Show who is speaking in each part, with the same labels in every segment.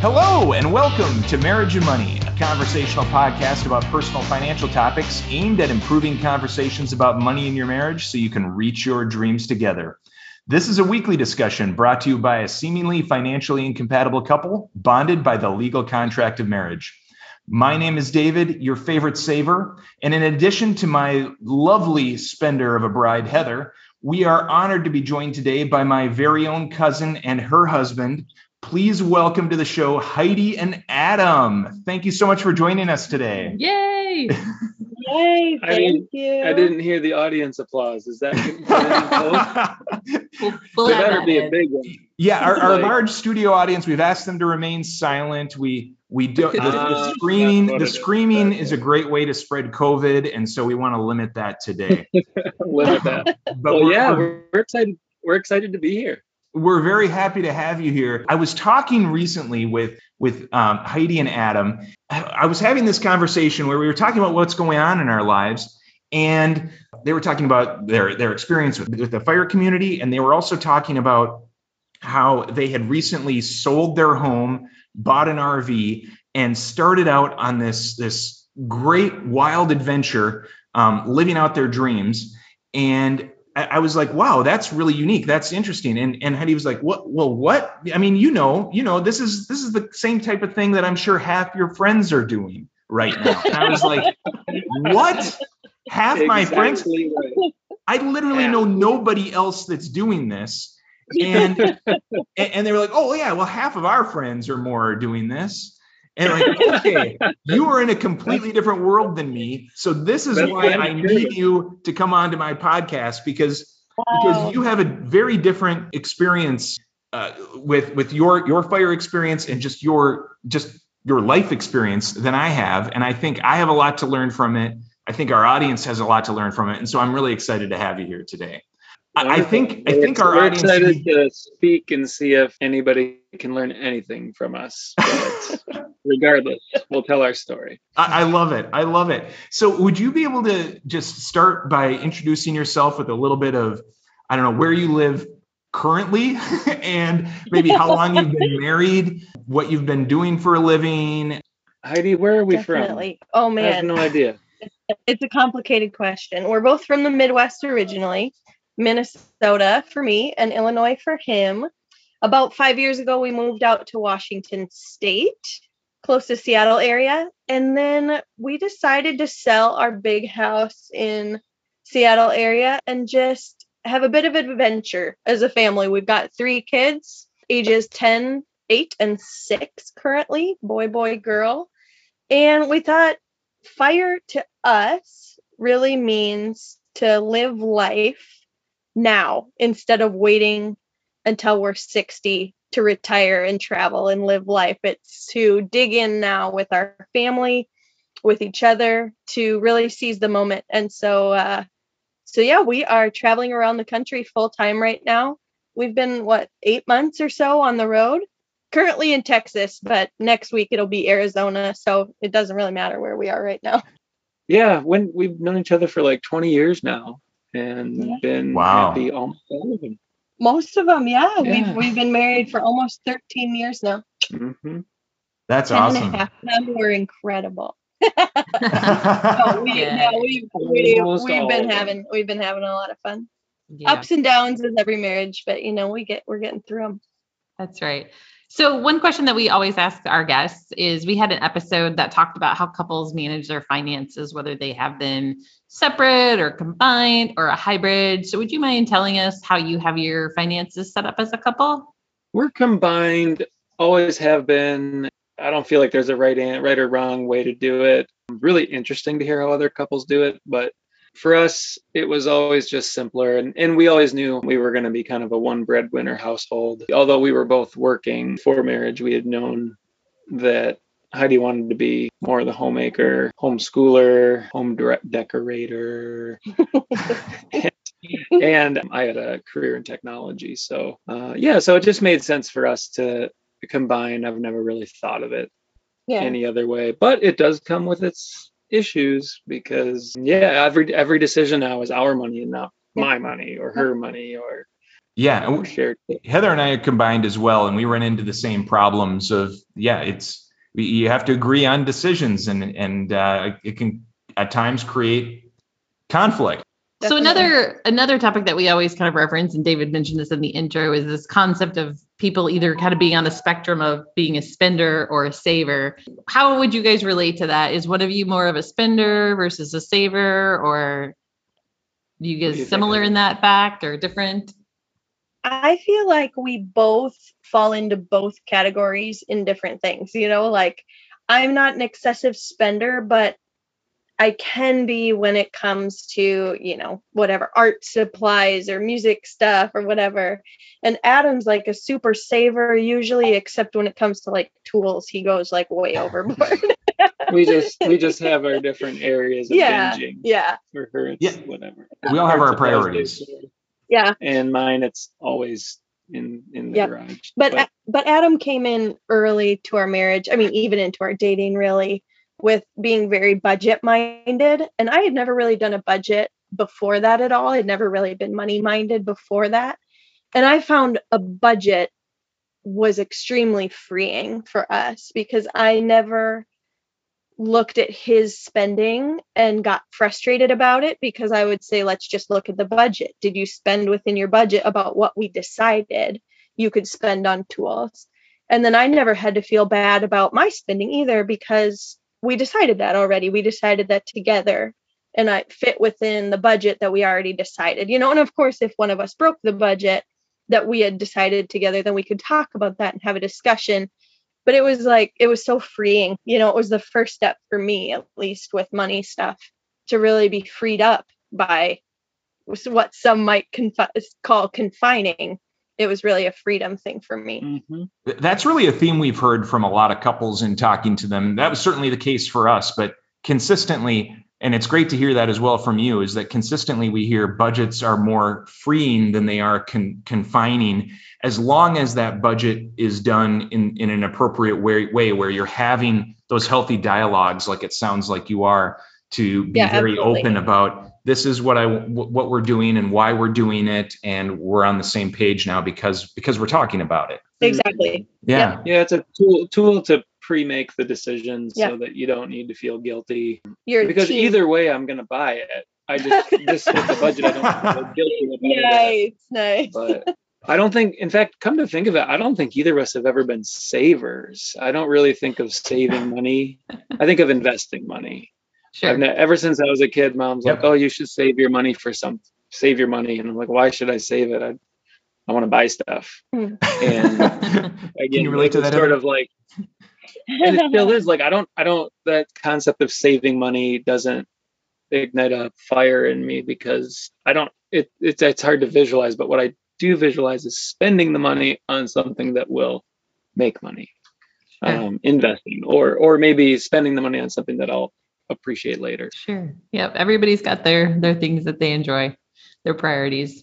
Speaker 1: Hello, and welcome to Marriage and Money, a conversational podcast about personal financial topics aimed at improving conversations about money in your marriage so you can reach your dreams together. This is a weekly discussion brought to you by a seemingly financially incompatible couple bonded by the legal contract of marriage. My name is David, your favorite saver. And in addition to my lovely spender of a bride, Heather, we are honored to be joined today by my very own cousin and her husband, Please welcome to the show Heidi and Adam. Thank you so much for joining us today.
Speaker 2: Yay!
Speaker 3: Yay! Thank
Speaker 4: I
Speaker 3: you.
Speaker 4: I didn't hear the audience applause. Is that
Speaker 2: We'll, we'll
Speaker 4: there
Speaker 2: add
Speaker 4: better be a big one?
Speaker 1: yeah, our, our
Speaker 4: Like-
Speaker 1: large studio audience, we've asked them to remain silent. We we do the, the
Speaker 4: Ah,
Speaker 1: screaming. The
Speaker 4: it is.
Speaker 1: screaming
Speaker 4: That's
Speaker 1: is a great way to spread COVID, and so we want to limit that today.
Speaker 4: Limit that.
Speaker 1: But
Speaker 4: Well,
Speaker 1: we're-
Speaker 4: yeah,
Speaker 1: we're-
Speaker 4: we're, we're excited. We're excited to be here.
Speaker 1: We're very happy to have you here. I was talking recently with with um, Heidi and Adam. I was having this conversation where we were talking about what's going on in our lives, and they were talking about their their experience with, with the fire community, and they were also talking about how they had recently sold their home, bought an RV, and started out on this this great wild adventure, um, living out their dreams. And I, was like, wow, that's really unique. That's interesting. And and Heidi was like, what? Well, what? I mean, you know, you know, this is this is the same type of thing that I'm sure half your friends are doing right now. And I was like, what? Half my friends,
Speaker 4: right.
Speaker 1: I literally
Speaker 4: Yeah.
Speaker 1: know nobody else that's doing this. And and and they were like, oh yeah, well, half of our friends or more are doing this. And like, okay, you are in a completely different world than me. So this is
Speaker 4: That's
Speaker 1: why I need you to come on to my podcast because
Speaker 3: Wow.
Speaker 1: because you have a very different experience uh, with with your your fire experience and just your just your life experience than I have, and I think I have a lot to learn from it. I think our audience has a lot to learn from it, and so I'm really excited to have you here today. I, I think I
Speaker 4: We're
Speaker 1: think our
Speaker 4: we're
Speaker 1: audience.
Speaker 4: excited to speak and see if anybody can learn anything from us. But regardless, we'll tell our story.
Speaker 1: I, I love it. I love it. So, would you be able to just start by introducing yourself with a little bit of, I don't know, where you live currently and maybe how long you've been married, what you've been doing for a living?
Speaker 4: Heidi, where are we
Speaker 3: from? Oh
Speaker 4: from? I have
Speaker 3: man,
Speaker 4: no idea.
Speaker 3: it's a complicated question. We're both from the Midwest originally, Minnesota for me and Illinois for him. About five years ago, we moved out to Washington State, close to Seattle area, and then we decided to sell our big house in Seattle area and just have a bit of adventure as a family. We've got three kids, ages 10, 8, and 6 currently, boy, boy, girl. And we thought fire to us really means to live life now instead of waiting until we're 60 to retire and travel and live life. It's to dig in now with our family, with each other, to really seize the moment. And so, uh, so yeah, we are traveling around the country full time right now. We've been what eight months or so on the road. Currently in Texas, but next week it'll be Arizona, so it doesn't really matter where we are right now.
Speaker 4: Yeah, when we've known each other for like 20 years now and
Speaker 3: Yeah.
Speaker 4: been
Speaker 1: Wow.
Speaker 4: happy almost all of them.
Speaker 3: Most of them, yeah.
Speaker 4: Yeah.
Speaker 3: We've we've been married for almost 13 years now.
Speaker 4: Mm-hmm.
Speaker 1: That's
Speaker 3: 10 and a
Speaker 1: awesome.
Speaker 3: half of them were incredible. No, we,
Speaker 2: yeah.
Speaker 3: No, we, we, we've been
Speaker 4: of them.
Speaker 3: having we've been having a lot of fun.
Speaker 2: Yeah,
Speaker 3: Ups and downs as every marriage, but you know we get we're getting through them.
Speaker 2: that's right. So one question that we always ask our guests is we had an episode that talked about how couples manage their finances, whether they have them separate or combined or a hybrid. So would you mind telling us how you have your finances set up as a couple?
Speaker 4: We're combined, always have been. I don't feel like there's a right an- right or wrong way to do it. Really interesting to hear how other couples do it, but for us, it was always just simpler. And, and we always knew we were going to be kind of a one breadwinner household. Although we were both working for marriage, we had known that Heidi wanted to be more of the homemaker, homeschooler, home dire- decorator. and I had a career in technology. So, uh, yeah, so it just made sense for us to combine. I've never really thought of it
Speaker 3: Yeah.
Speaker 4: any other way, but it does come with its issues because, yeah, every every decision now is our money and not
Speaker 3: Yeah.
Speaker 4: my money or her money or
Speaker 1: Yeah, and
Speaker 4: shared.
Speaker 1: Heather and I are combined as well, and we run into the same problems of yeah, it's you have to agree on decisions, and and uh, it can at times create conflict.
Speaker 2: So another another topic that we always kind of reference, and David mentioned this in the intro, is this concept of people either kind of being on the spectrum of being a spender or a saver. How would you guys relate to that? Is one of you more of a spender versus a saver, or do you guys
Speaker 4: you
Speaker 2: similar in that fact or different?
Speaker 3: I feel like we both fall into both categories in different things. You know, like I'm not an excessive spender, but I can be when it comes to, you know, whatever art supplies or music stuff or whatever. And Adam's like a super saver usually, except when it comes to like tools, he goes like way overboard.
Speaker 4: We just we just have our different areas of
Speaker 3: Yeah,
Speaker 4: binging.
Speaker 3: yeah.
Speaker 4: For her, it's
Speaker 1: Yeah.
Speaker 4: whatever.
Speaker 1: We all have our
Speaker 4: Art supplies
Speaker 1: priorities.
Speaker 4: basically.
Speaker 3: Yeah.
Speaker 4: And mine, it's always in in the
Speaker 3: Yep.
Speaker 4: garage.
Speaker 3: but A- but Adam came in early to our marriage. I mean, even into our dating, really, with being very budget minded. And I had never really done a budget before that at all. I'd never really been money minded before that. And I found a budget was extremely freeing for us because I never looked at his spending and got frustrated about it because I would say, let's just look at the budget. Did you spend within your budget about what we decided you could spend on tools? And then I never had to feel bad about my spending either because we decided that already. We decided that together and I fit within the budget that we already decided, you know. And of course, if one of us broke the budget that we had decided together, then we could talk about that and have a discussion but it was like it was so freeing you know it was the first step for me at least with money stuff to really be freed up by what some might confi- call confining it was really a freedom thing for me
Speaker 4: Mhm.
Speaker 1: That's really a theme we've heard from a lot of couples in talking to them. That was certainly the case for us, but consistently, and it's great to hear that as well from you, is that consistently we hear budgets are more freeing than they are con- confining, as long as that budget is done in, in an appropriate way, way where you're having those healthy dialogues, like it sounds like you are, to be
Speaker 3: Yeah,
Speaker 1: very
Speaker 3: absolutely.
Speaker 1: open about this is what I what we're doing and why we're doing it, and we're on the same page now because because we're talking about it.
Speaker 3: exactly
Speaker 1: Yeah.
Speaker 4: Yeah, it's a tool tool to pre-make the decision
Speaker 3: Yeah.
Speaker 4: so that you don't need to feel guilty.
Speaker 3: you're
Speaker 4: Because
Speaker 3: team-
Speaker 4: either way, I'm gonna buy it. I just this with the budget, I don't feel guilty about it.
Speaker 3: nice nice
Speaker 4: But I don't think, in fact, come to think of it, I don't think either of us have ever been savers. I don't really think of saving money. I think of investing money.
Speaker 2: Sure.
Speaker 4: I've ne- ever since I was a kid, mom's
Speaker 1: Yep.
Speaker 4: like, "Oh, you should save your money for some. Save your money," and I'm like, "Why should I save it? I, I want to buy stuff."
Speaker 3: Hmm.
Speaker 4: And again,
Speaker 1: Can you relate to that,
Speaker 4: Sort
Speaker 1: Heather?
Speaker 4: of like, and it still is like I don't, I don't. That concept of saving money doesn't ignite a fire in me because I don't. It, it's it's hard to visualize, but what I do visualize is spending the money on something that will make money,
Speaker 2: Sure.
Speaker 4: um, investing, or or maybe spending the money on something that I'll appreciate later.
Speaker 2: Sure. Yep. Everybody's got their their things that they enjoy, their priorities.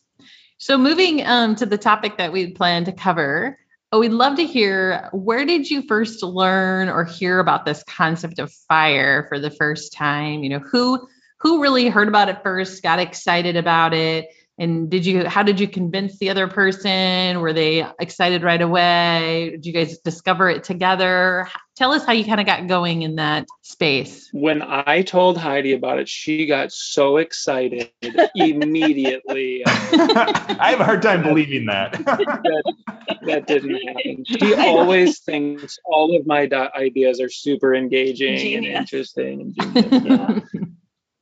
Speaker 2: So moving um, to the topic that we plan to cover, oh, we'd love to hear where did you first learn or hear about this concept of fire for the first time? You know, who who really heard about it first, got excited about it, and did you how did you convince the other person? Were they excited right away? Did you guys discover it together? Tell us how you kind of got going in that space.
Speaker 4: When I told Heidi about it, she got so excited immediately.
Speaker 1: I have a hard time believing that.
Speaker 4: that, that didn't happen. She always thinks all of my ideas are super engaging
Speaker 3: Genius.
Speaker 4: and interesting. And genius. Yeah.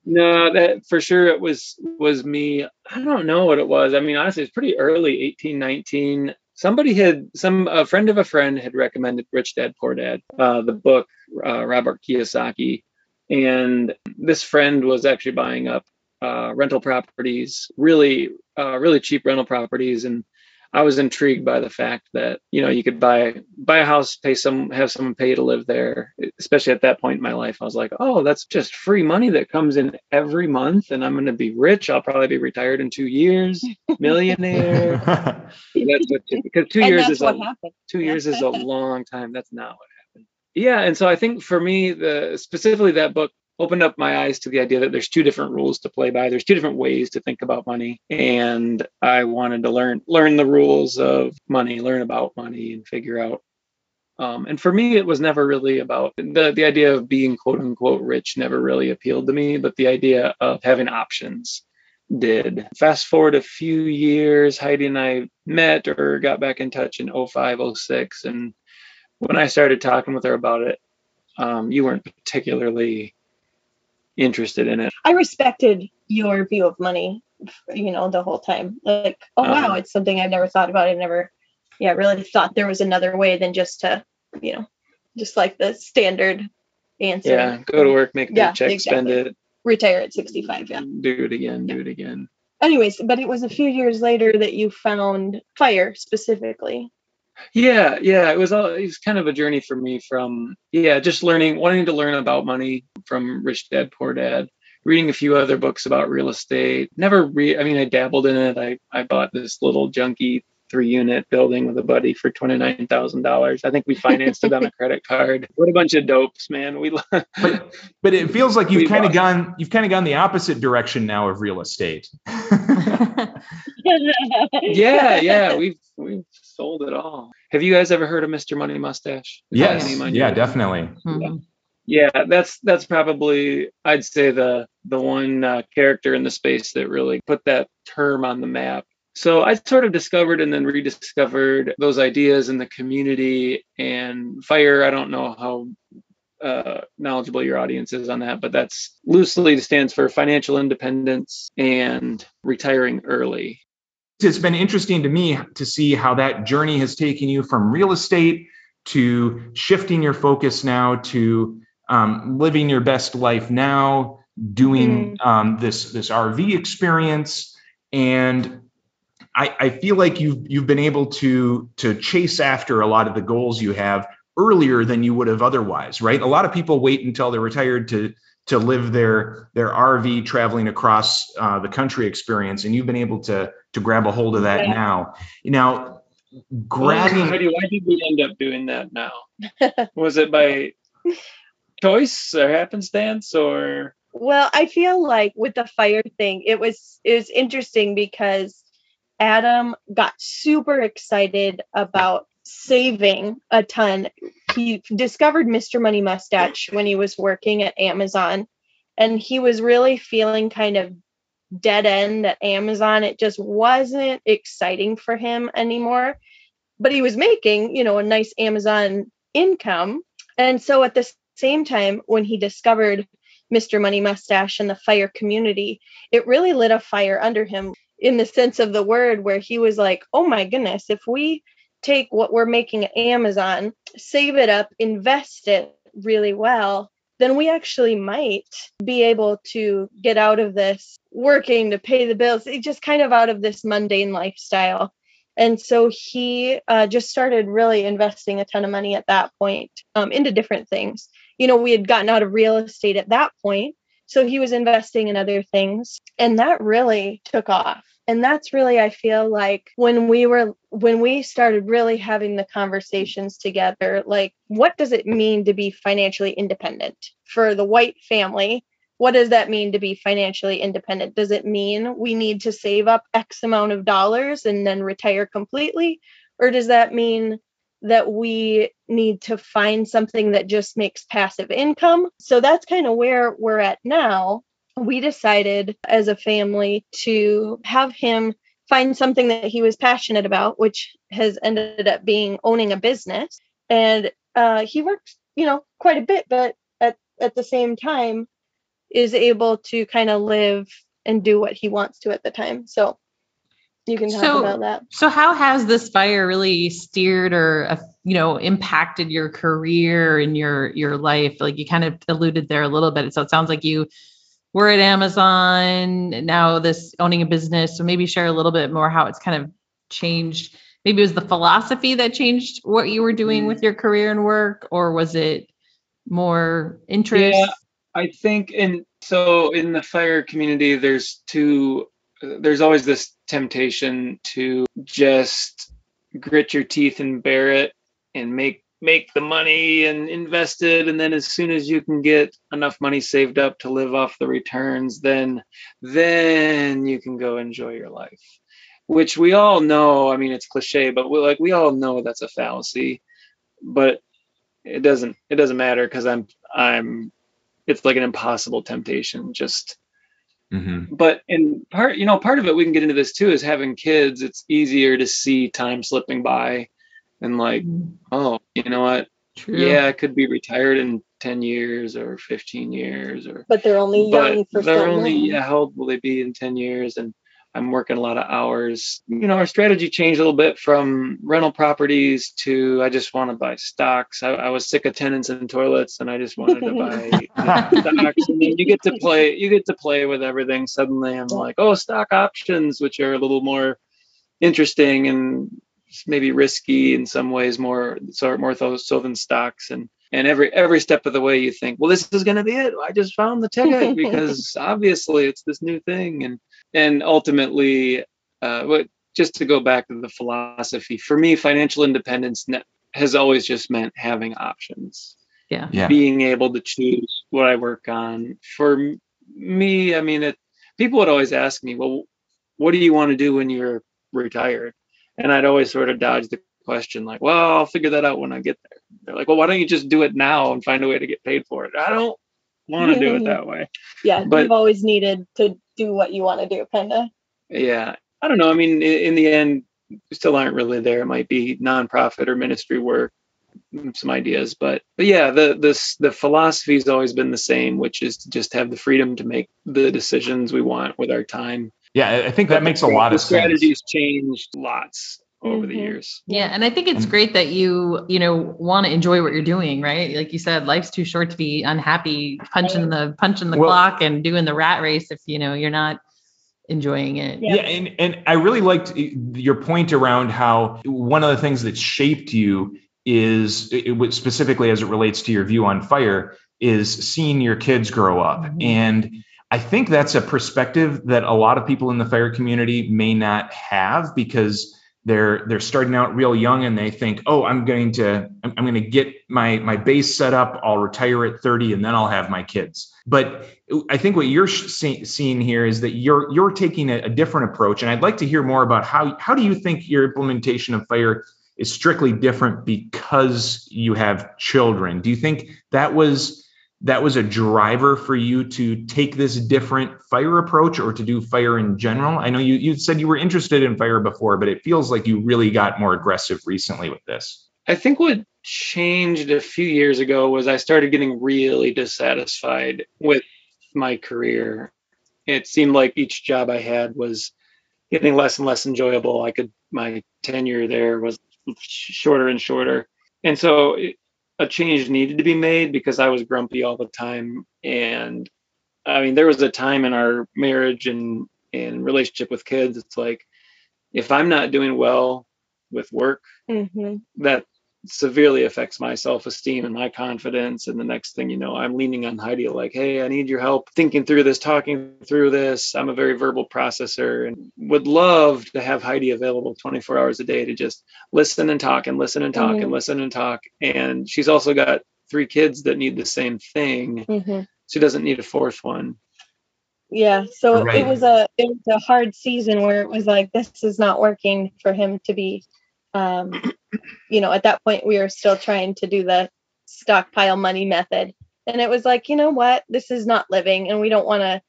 Speaker 4: No, that for sure it was was me. I don't know what it was. I mean, honestly, it's pretty early, 18, 19. Somebody had some a friend of a friend had recommended Rich Dad Poor Dad, uh, the book, uh, Robert Kiyosaki, and this friend was actually buying up uh, rental properties, really, uh, really cheap rental properties, and I was intrigued by the fact that you know you could buy buy a house, pay some, have someone pay to live there. Especially at that point in my life, I was like, oh, that's just free money that comes in every month, and I'm going to be rich. I'll probably be retired in two years, millionaire. That's what, because two
Speaker 3: and
Speaker 4: years
Speaker 3: that's
Speaker 4: is
Speaker 3: what
Speaker 4: a
Speaker 3: happened
Speaker 4: two years is a long time. That's not what happened. Yeah, and so I think for me, the specifically that book opened up my eyes to the idea that there's two different rules to play by. There's two different ways to think about money, and I wanted to learn learn the rules of money, learn about money, and figure out. Um, and for me, it was never really about the the idea of being quote unquote rich. Never really appealed to me, but the idea of having options did. Fast forward a few years, Heidi and I met or got back in touch in 05, 06. And when I started talking with her about it, um, you weren't particularly interested in it.
Speaker 3: I respected your view of money, you know, the whole time. Like, oh wow,
Speaker 4: Uh-huh.
Speaker 3: it's something I've never thought about. I've never, yeah, really thought there was another way than just to, you know, just like the standard answer.
Speaker 4: Yeah, go to work, make a
Speaker 3: Yeah,
Speaker 4: paycheck, spend it,
Speaker 3: Retire at 65. Yeah.
Speaker 4: do it again, do it again.
Speaker 3: Anyways, but it was a few years later that you found fire specifically.
Speaker 4: Yeah, yeah, it was all it was kind of a journey for me from yeah, just learning wanting to learn about money from Rich Dad Poor Dad, reading a few other books about real estate. Never re I mean I dabbled in it. I I bought this little junky three unit building with a buddy for twenty nine thousand dollars. I think we financed it on a credit card. What a bunch of dopes, man. We
Speaker 1: But but it feels like you've kind of gone you've kind of gone the opposite direction now of real estate.
Speaker 4: yeah, yeah, we've we've sold it all. Have you guys ever heard of Mr. Money Mustache?
Speaker 1: yes.
Speaker 4: Any money?
Speaker 1: Yeah, definitely.
Speaker 2: Mhm.
Speaker 4: Yeah, that's that's probably I'd say the the one uh, character in the space that really put that term on the map. So I sort of discovered and then rediscovered those ideas in the community and fire. I don't know how uh, knowledgeable your audience is on that, but that's loosely stands for financial independence and retiring early.
Speaker 1: It's been interesting to me to see how that journey has taken you from real estate to shifting your focus now to um, living your best life now, doing um, this this RV experience, and I, I feel like you've you've been able to to chase after a lot of the goals you have earlier than you would have otherwise, right? A lot of people wait until they're retired to to live their their RV traveling across uh, the country experience, and you've been able to to grab a hold of that
Speaker 3: Yeah.
Speaker 1: now. Now, grabbing
Speaker 4: Heidi, why did we end up doing that now? Was it by choice or happenstance or?
Speaker 3: Well, I feel like with the fire thing, it was it was interesting because Adam got super excited about saving a ton. He discovered Mr. Money Mustache when he was working at Amazon and he was really feeling kind of dead end at Amazon. It just wasn't exciting for him anymore. But he was making, you know, a nice Amazon income. And so at the same time when he discovered Mr. Money Mustache and the fire community, it really lit a fire under him in the sense of the word, where he was like, oh my goodness, if we take what we're making at Amazon, save it up, invest it really well, then we actually might be able to get out of this working to pay the bills, just kind of out of this mundane lifestyle. And so he uh, just started really investing a ton of money at that point um, into different things you know, we had gotten out of real estate at that point. So he was investing in other things. And that really took off. And that's really, I feel like when we were, when we started really having the conversations together, like, what does it mean to be financially independent for the white family? What does that mean to be financially independent? Does it mean we need to save up X amount of dollars and then retire completely? Or does that mean that we need to find something that just makes passive income. So that's kind of where we're at now. We decided as a family to have him find something that he was passionate about, which has ended up being owning a business. And uh, he works, you know, quite a bit, but at, at the same time is able to kind of live and do what he wants to at the time. So you can talk
Speaker 2: So-
Speaker 3: about that.
Speaker 2: So how has this fire really steered or uh, you know impacted your career and your your life? Like you kind of alluded there a little bit. So it sounds like you were at Amazon, now this owning a business. So maybe share a little bit more how it's kind of changed. Maybe it was the philosophy that changed what you were doing
Speaker 4: Mm.
Speaker 2: with your career and work, or was it more interest?
Speaker 4: Yeah. I think in so in the fire community, there's two. There's always this temptation to just grit your teeth and bear it and make make the money and invest it and then as soon as you can get enough money saved up to live off the returns then then you can go enjoy your life. Which we all know i mean it's cliche but we like we all know that's a fallacy. But it doesn't it doesn't matter because i'm i'm it's like an impossible temptation just
Speaker 1: Mm-hmm.
Speaker 4: but in part you know part of it we can get into this too is having kids it's easier to see time slipping by and like mm-hmm. oh you know what?
Speaker 2: True.
Speaker 4: yeah i could be retired in 10 years or 15 years or
Speaker 3: But they're only young
Speaker 4: but
Speaker 3: for
Speaker 4: they're only
Speaker 3: long.
Speaker 4: yeah how old will they be in 10 years? And i'm working a lot of hours. You know our strategy changed a little bit from rental properties to i just want to buy stocks. I, I was sick of tenants and toilets and i just wanted to buy stocks. And then you get to play you get to play with everything. Suddenly i'm like oh stock options which are a little more interesting and maybe risky in some ways more sort more so, so than stocks and and every every step of the way you think well this is going to be it i just found the ticket because obviously it's this new thing and and ultimately uh but just to go back to the philosophy for me financial independence ne- has always just meant having options
Speaker 2: Yeah.
Speaker 1: Yeah.
Speaker 4: being able to choose what I work on. For m- me, I mean, it, people would always ask me, well, what do you want to do when you're retired? And I'd always sort of dodge the question, like, well, I'll figure that out when I get there. They're like, well, why don't you just do it now and find a way to get paid for it? I don't want to do it that way.
Speaker 3: Yeah,
Speaker 4: But-
Speaker 3: you've always needed to do what you want to do, kind of.
Speaker 4: Yeah. I don't know. I mean, in, in the end, we still aren't really there. It might be nonprofit or ministry work, some ideas, but but yeah, the this the philosophy has always been the same, which is to just have the freedom to make the decisions we want with our time.
Speaker 1: Yeah, I- I think
Speaker 4: But
Speaker 1: that makes a lot
Speaker 4: the
Speaker 1: of sense.
Speaker 4: strategies changed lots over the
Speaker 3: Mhm.
Speaker 4: years.
Speaker 2: Yeah, and I think it's great that you, you know, want to enjoy what you're doing, right? Like you said, life's too short to be unhappy, punching the punching the
Speaker 1: Well-
Speaker 2: clock and doing the rat race if you know you're not enjoying it.
Speaker 3: Yeah.
Speaker 1: Yeah, and and I really liked your point around how one of the things that shaped you is it, was specifically as it relates to your view on fire is seeing your kids grow up
Speaker 2: Mhm.
Speaker 1: and I think that's a perspective that a lot of people in the fire community may not have because they're they're starting out real young and they think, oh, I'm going to I'm, going to get my my base set up. I'll retire at 30 and then I'll have my kids. But I think what you're see- seeing here is that you're you're taking a, a different approach, and I'd like to hear more about how how do you think your implementation of fire is strictly different because you have children? Do you think that was that was a driver for you to take this different fire approach or to do fire in general? I know you you said you were interested in fire before, but it feels like you really got more aggressive recently with this.
Speaker 4: I think what changed a few years ago was I started getting really dissatisfied with my career. It seemed like each job I had was getting less and less enjoyable. I could my tenure there was shorter and shorter, and so a change needed to be made because I was grumpy all the time. And I mean, there was a time in our marriage and and relationship with kids. It's like if I'm not doing well with work
Speaker 3: hmm
Speaker 4: that severely affects my self-esteem and my confidence. And the next thing you know i'm leaning on heidi like hey i need your help thinking through this talking through this. I'm a very verbal processor and would love to have heidi available 24 hours a day to just listen and talk and listen and talk
Speaker 3: Mhm.
Speaker 4: and listen and talk. And she's also got three kids that need the same thing.
Speaker 3: Hmm
Speaker 4: she doesn't need a fourth one.
Speaker 3: Yeah, so
Speaker 1: Right.
Speaker 3: it was a it was a hard season where it was like this is not working for him to be um you know, at that point we were still trying to do the stockpile money method. And it was like, you know what? This is not living and we don't want to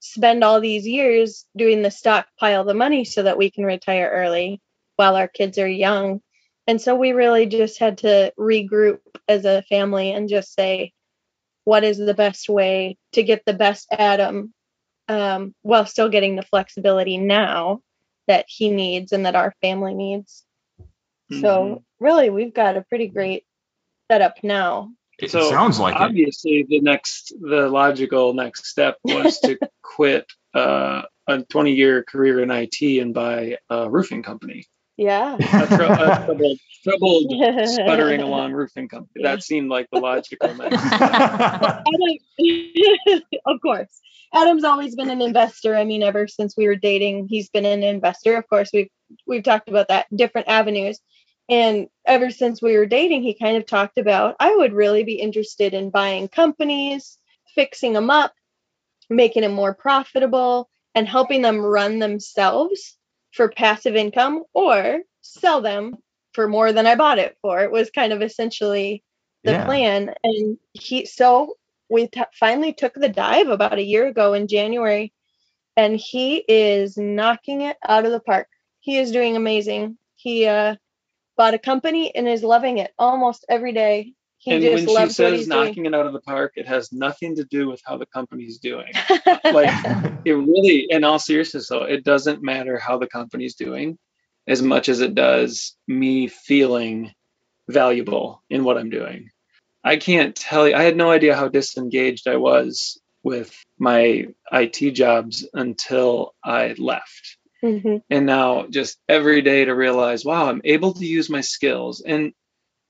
Speaker 3: spend all these years doing the stockpile the money so that we can retire early while our kids are young. And so we really just had to regroup as a family and just say what is the best way to get the best Adam um, while still getting the flexibility now that he needs and that our family needs.
Speaker 4: Mhm.
Speaker 3: So really, we've got a pretty great setup now.
Speaker 1: It
Speaker 4: So,
Speaker 1: sounds like it.
Speaker 4: obviously the next the logical next step was to quit uh, a 20 year career in IT and buy a roofing company
Speaker 3: Yeah.
Speaker 4: a, tr- a troubled, troubled sputtering along roofing company
Speaker 3: Yeah.
Speaker 4: that seemed like the logical next
Speaker 3: Adam, of course. Adam's always been an investor. I mean, ever since we were dating, he's been an investor. Of course, we've we've talked about that different avenues. And ever since we were dating, he kind of talked about I would really be interested in buying companies, fixing them up, making them more profitable, and helping them run themselves for passive income or sell them for more than I bought it for. It was kind of essentially the
Speaker 1: Yeah.
Speaker 3: plan. And he, so we t- finally took the dive about a year ago in January, and he is knocking it out of the park. He is doing amazing. He uh, bought a company and is loving it almost every day. He
Speaker 4: and
Speaker 3: just
Speaker 4: when she
Speaker 3: loves what
Speaker 4: says
Speaker 3: he's
Speaker 4: knocking it out of the park, it has nothing to do with how the company's doing. like it really, in all seriousness, though, it doesn't matter how the company's doing as much as it does me feeling valuable in what I'm doing. I can't tell you, I had no idea how disengaged I was with my IT jobs until I left.
Speaker 3: Mhm.
Speaker 4: And now just every day to realize, wow, I'm able to use my skills. And,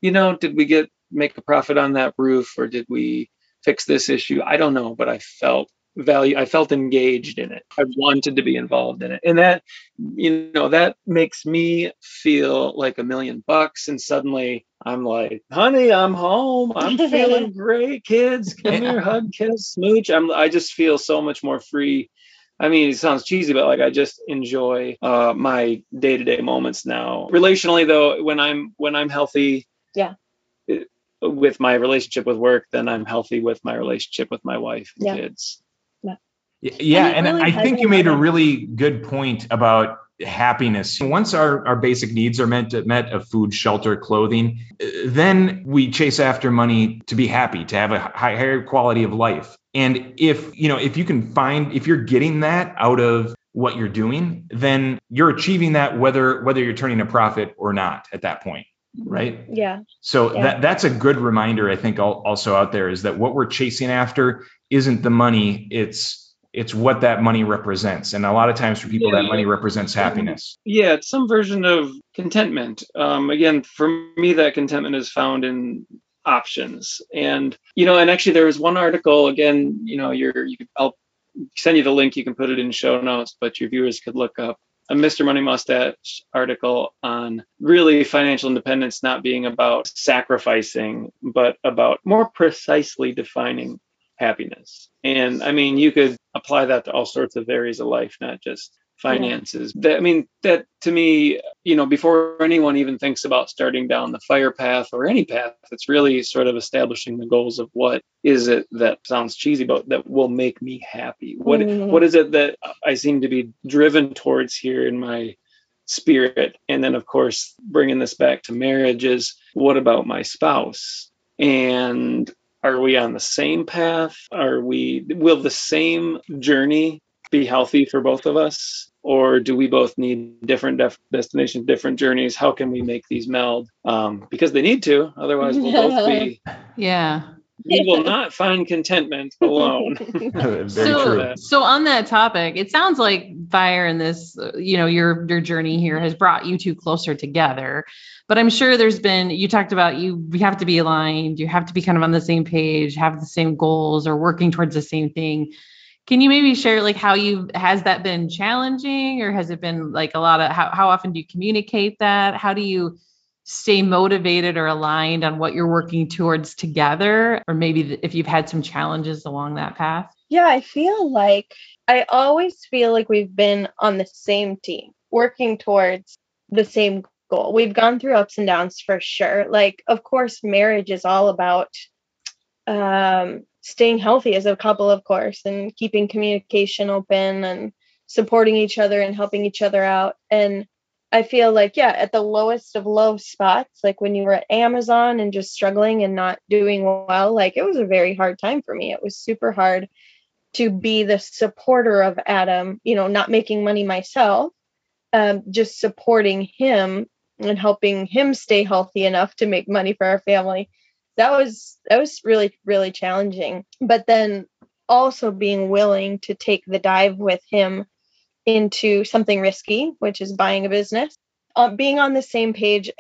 Speaker 4: you know, did we get make a profit on that roof or did we fix this issue? I don't know, but I felt value i felt engaged in it i wanted to be involved in it and that you know that makes me feel like a million bucks and suddenly i'm like honey i'm home i'm feeling great kids come
Speaker 1: Yeah.
Speaker 4: here hug kiss smooch i'm i just feel so much more free I mean, it sounds cheesy, but like I just enjoy uh, my day-to-day moments now. Relationally, though, when I'm when I'm healthy,
Speaker 3: Yeah.
Speaker 4: it- with my relationship with work, then I'm healthy with my relationship with my wife and
Speaker 3: Yeah.
Speaker 4: kids.
Speaker 1: Y- Yeah,
Speaker 3: it
Speaker 1: and
Speaker 3: really
Speaker 1: I think you made a really good point about happiness. Once our, our basic needs are to, met of food, shelter, clothing, then we chase after money to be happy, to have a higher quality of life. And if you know, if you can find, if you're getting that out of what you're doing, then you're achieving that whether whether you're turning a profit or not at that point, mm-hmm. right?
Speaker 3: Yeah.
Speaker 1: So
Speaker 3: Yeah.
Speaker 1: that that's a good reminder, I think, also out there is that what we're chasing after isn't the money; it's it's what that money represents. And a lot of times for people, that money represents happiness.
Speaker 4: Yeah, it's some version of contentment. Um, again, for me, that contentment is found in options. And you know, and actually, there was one article. Again, you know, you're you, I'll send you the link. You can put it in show notes, but your viewers could look up a Mr. Money Mustache article on really financial independence not being about sacrificing, but about more precisely defining happiness. And I mean, you could apply that to all sorts of areas of life, not just finances. That I mean, that to me, you know, before anyone even thinks about starting down the fire path or any path, it's really sort of establishing the goals of what is it that sounds cheesy, but that will make me happy. What
Speaker 3: Mhm.
Speaker 4: what is it that I seem to be driven towards here in my spirit? And then, of course, bringing this back to marriage is what about my spouse? And are we on the same path? Are we, will the same journey be healthy for both of us? Or do we both need different def- destinations, different journeys? How can we make these meld? Um, because they need to, otherwise we'll both be.
Speaker 2: Yeah.
Speaker 4: We will not find contentment alone.
Speaker 1: Very
Speaker 2: so,
Speaker 1: true.
Speaker 2: so on that topic, it sounds like fire and this, you know, your your journey here has brought you two closer together. But I'm sure there's been you talked about you we have to be aligned, you have to be kind of on the same page, have the same goals, or working towards the same thing. Can you maybe share like how you has that been challenging, or has it been like a lot of how how often do you communicate that? How do you stay motivated or aligned on what you're working towards together or maybe if you've had some challenges along that path
Speaker 3: Yeah, I feel like I always feel like we've been on the same team, working towards the same goal. We've gone through ups and downs for sure. Like, of course, marriage is all about um, staying healthy as a couple, of course, and keeping communication open and supporting each other and helping each other out. And I feel like, yeah, at the lowest of low spots, like when you were at Amazon and just struggling and not doing well, like it was a very hard time for me. It was super hard to be the supporter of Adam, you know, not making money myself, um, just supporting him and helping him stay healthy enough to make money for our family. That was that was really really challenging. But then also being willing to take the dive with him into something risky, which is buying a business. Uh, being on the same page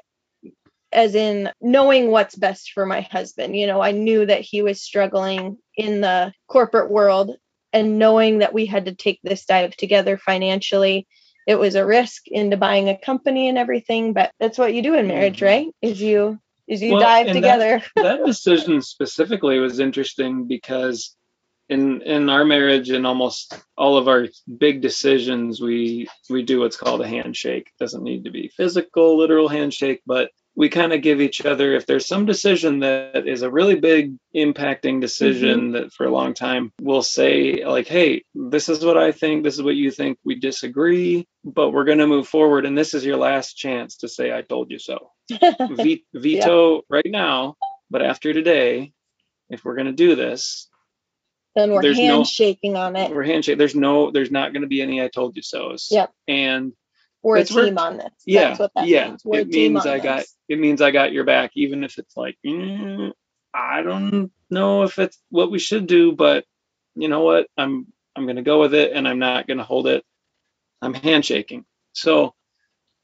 Speaker 3: as in knowing what's best for my husband. You know, I knew that he was struggling in the corporate world and knowing that we had to take this dive together financially it was a risk into buying a company and everything, but that's what you do in marriage,
Speaker 4: Mhm.
Speaker 3: right? Is you is you
Speaker 4: Well,
Speaker 3: dive together.
Speaker 4: that decision specifically was interesting because in in our marriage and almost all of our big decisions we we do what's called a handshake. It doesn't need to be physical literal handshake but we kind of give each other if there's some decision that is a really big impacting decision mm-hmm. that for a long time we'll say like hey this is what i think this is what you think we disagree but we're going to move forward and this is your last chance to say i told you so Ve- veto right now, but after today, if we're going to do this,
Speaker 3: then we're
Speaker 4: there's no-
Speaker 3: handshaking on it.
Speaker 4: we're handshaking. There's no, there's not going to be any "I told you so"s.
Speaker 3: Yep.
Speaker 4: And
Speaker 3: We're a team on this.
Speaker 4: yeah,
Speaker 3: what that
Speaker 4: yeah,
Speaker 3: means.
Speaker 4: It means I got, it means I got your back, even if it's like, mm, I don't know if it's what we should do, but you know what, I'm, I'm going to go with it, and I'm not going to hold it. I'm handshaking. So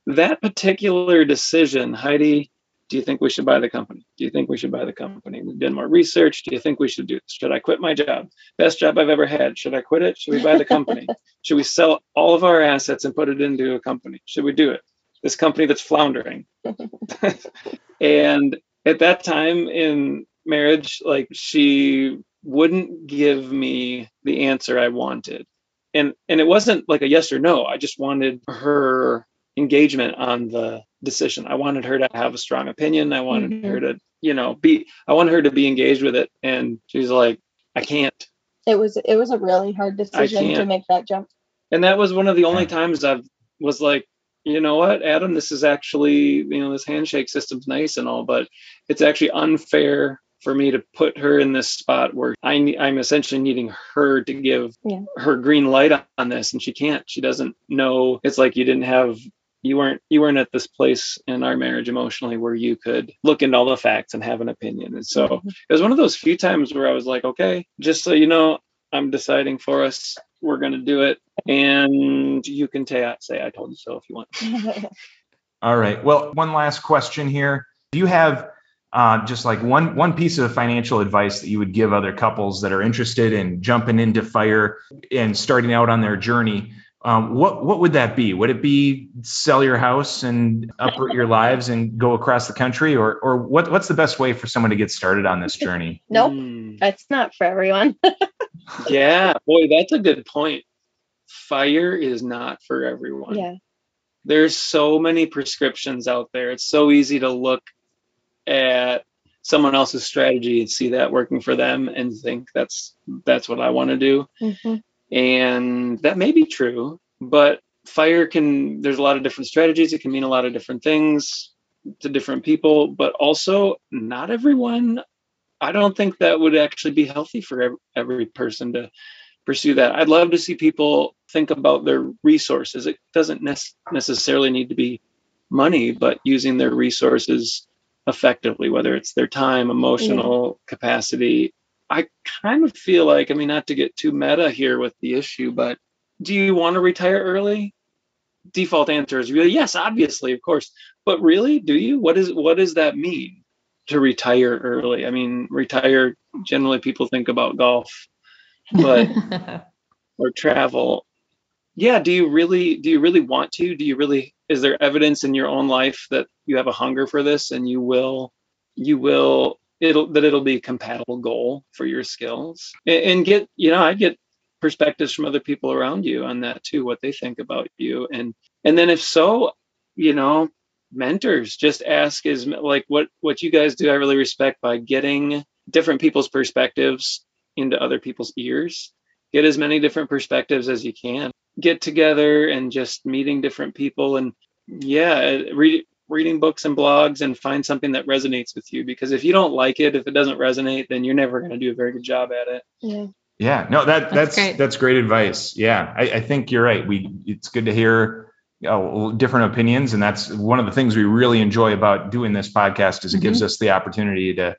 Speaker 4: that particular decision, Heidi, do you think we should buy the company? Do you think we should buy the company? We've done more research. Do you think we should do this? Should I quit my job? Best job I've ever had. Should I quit it? Should we buy the company? should we sell all of our assets and put it into a company? Should we do it? This company that's floundering. and at that time in marriage, like she wouldn't give me the answer I wanted. And and it wasn't like a yes or no. I just wanted her engagement on the decision. I wanted her to have a strong opinion. I wanted
Speaker 3: Mhm.
Speaker 4: her to, you know, be I wanted her to be engaged with it. And she's like, I can't.
Speaker 3: It was it was a really hard decision to make that jump.
Speaker 4: And that was one of the only times I've was like, you know what, Adam, this is actually, you know, this handshake system's nice and all, but it's actually unfair for me to put her in this spot where I ne- I'm essentially needing her to give
Speaker 3: Yeah.
Speaker 4: her green light on- on this, and she can't. She doesn't know. It's like you didn't have. You weren't you weren't at this place in our marriage emotionally where you could look into all the facts and have an opinion. And so
Speaker 3: Mhm.
Speaker 4: it was one of those few times where I was like, okay, just so you know, I'm deciding for us. We're going to do it. And you can ta- say, I told you so if you want.
Speaker 1: All right. Well, one last question here. Do you have uh, just like one one piece of financial advice that you would give other couples that are interested in jumping into fire and starting out on their journey? Um, what what would that be? Would it be sell your house and uproot your lives and go across the country, or or what what's the best way for someone to get started on this journey?
Speaker 3: nope,
Speaker 4: Hmm.
Speaker 3: that's not for everyone.
Speaker 4: Yeah, boy, that's a good point. Fire is not for everyone.
Speaker 3: yeah.
Speaker 4: There's so many prescriptions out there. It's so easy to look at someone else's strategy and see that working for them and think that's that's what I want to do.
Speaker 3: Mhm.
Speaker 4: And that may be true, but fire can, there's a lot of different strategies. It can mean a lot of different things to different people, but also not everyone. I don't think that would actually be healthy for every, person to pursue that. I'd love to see people think about their resources. It doesn't nec- necessarily need to be money, but using their resources effectively, whether it's their time, emotional capacity, I kind of feel like, I mean, not to get too meta here with the issue, but do you want to retire early? Default answer is really yes, obviously, of course. But really, do you? What is what does that mean to retire early? I mean, retire generally people think about golf, but or travel. Yeah, do you really do you really want to? Do you really is there evidence in your own life that you have a hunger for this and you will you will it'll that it'll be a compatible goal for your skills. And, and get you know i get perspectives from other people around you on that too what they think about you. And and then if so you know mentors just ask is like what what you guys do i really respect by getting different people's perspectives into other people's ears. Get as many different perspectives as you can. Get together and just meeting different people and yeah read, reading books and blogs and find something that resonates with you because if you don't like it if it doesn't resonate then you're never going to do a very good job at it
Speaker 3: Yeah.
Speaker 1: Yeah, no, that
Speaker 2: That's
Speaker 1: that's that's
Speaker 2: great.
Speaker 1: great, advice. Yeah, I, I think you're right. We it's good to hear you know, different opinions, and that's one of the things we really enjoy about doing this podcast is it gives us the opportunity to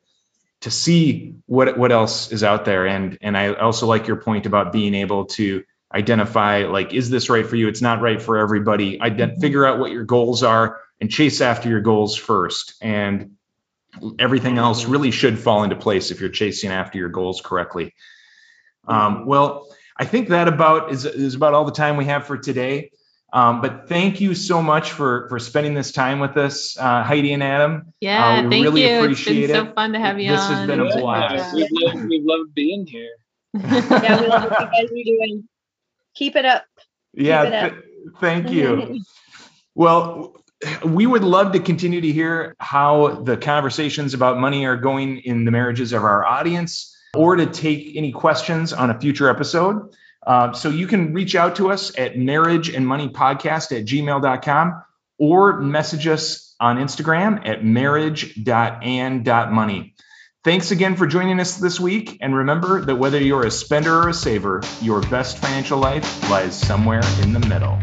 Speaker 1: to see what what else is out there. And and I also like your point about being able to identify like is this right for you? It's not right for everybody. Ident-
Speaker 2: Mhm.
Speaker 1: Figure out what your goals are and chase after your goals first. And everything else really should fall into place if you're chasing after your goals correctly. Um, well, I think that about is, is about all the time we have for today. Um, but thank you so much for for spending this time with us, uh, Heidi and Adam.
Speaker 2: Yeah,
Speaker 1: we
Speaker 2: thank
Speaker 1: really
Speaker 2: you.
Speaker 1: appreciate
Speaker 2: it's been
Speaker 1: it.
Speaker 2: so fun to have you
Speaker 1: This
Speaker 2: on.
Speaker 1: This has been a
Speaker 4: Yeah,
Speaker 1: blast.
Speaker 4: We've loved, we've loved being here.
Speaker 3: Yeah, we love what you guys are doing. Keep it up.
Speaker 1: Yeah,
Speaker 3: it up.
Speaker 1: th- thank you. Well, we would love to continue to hear how the conversations about money are going in the marriages of our audience or to take any questions on a future episode. Uh, so you can reach out to us at marriage and money podcast at gmail.com or message us on Instagram at marriage.and.money. Thanks again for joining us this week. And remember that whether you're a spender or a saver, your best financial life lies somewhere in the middle.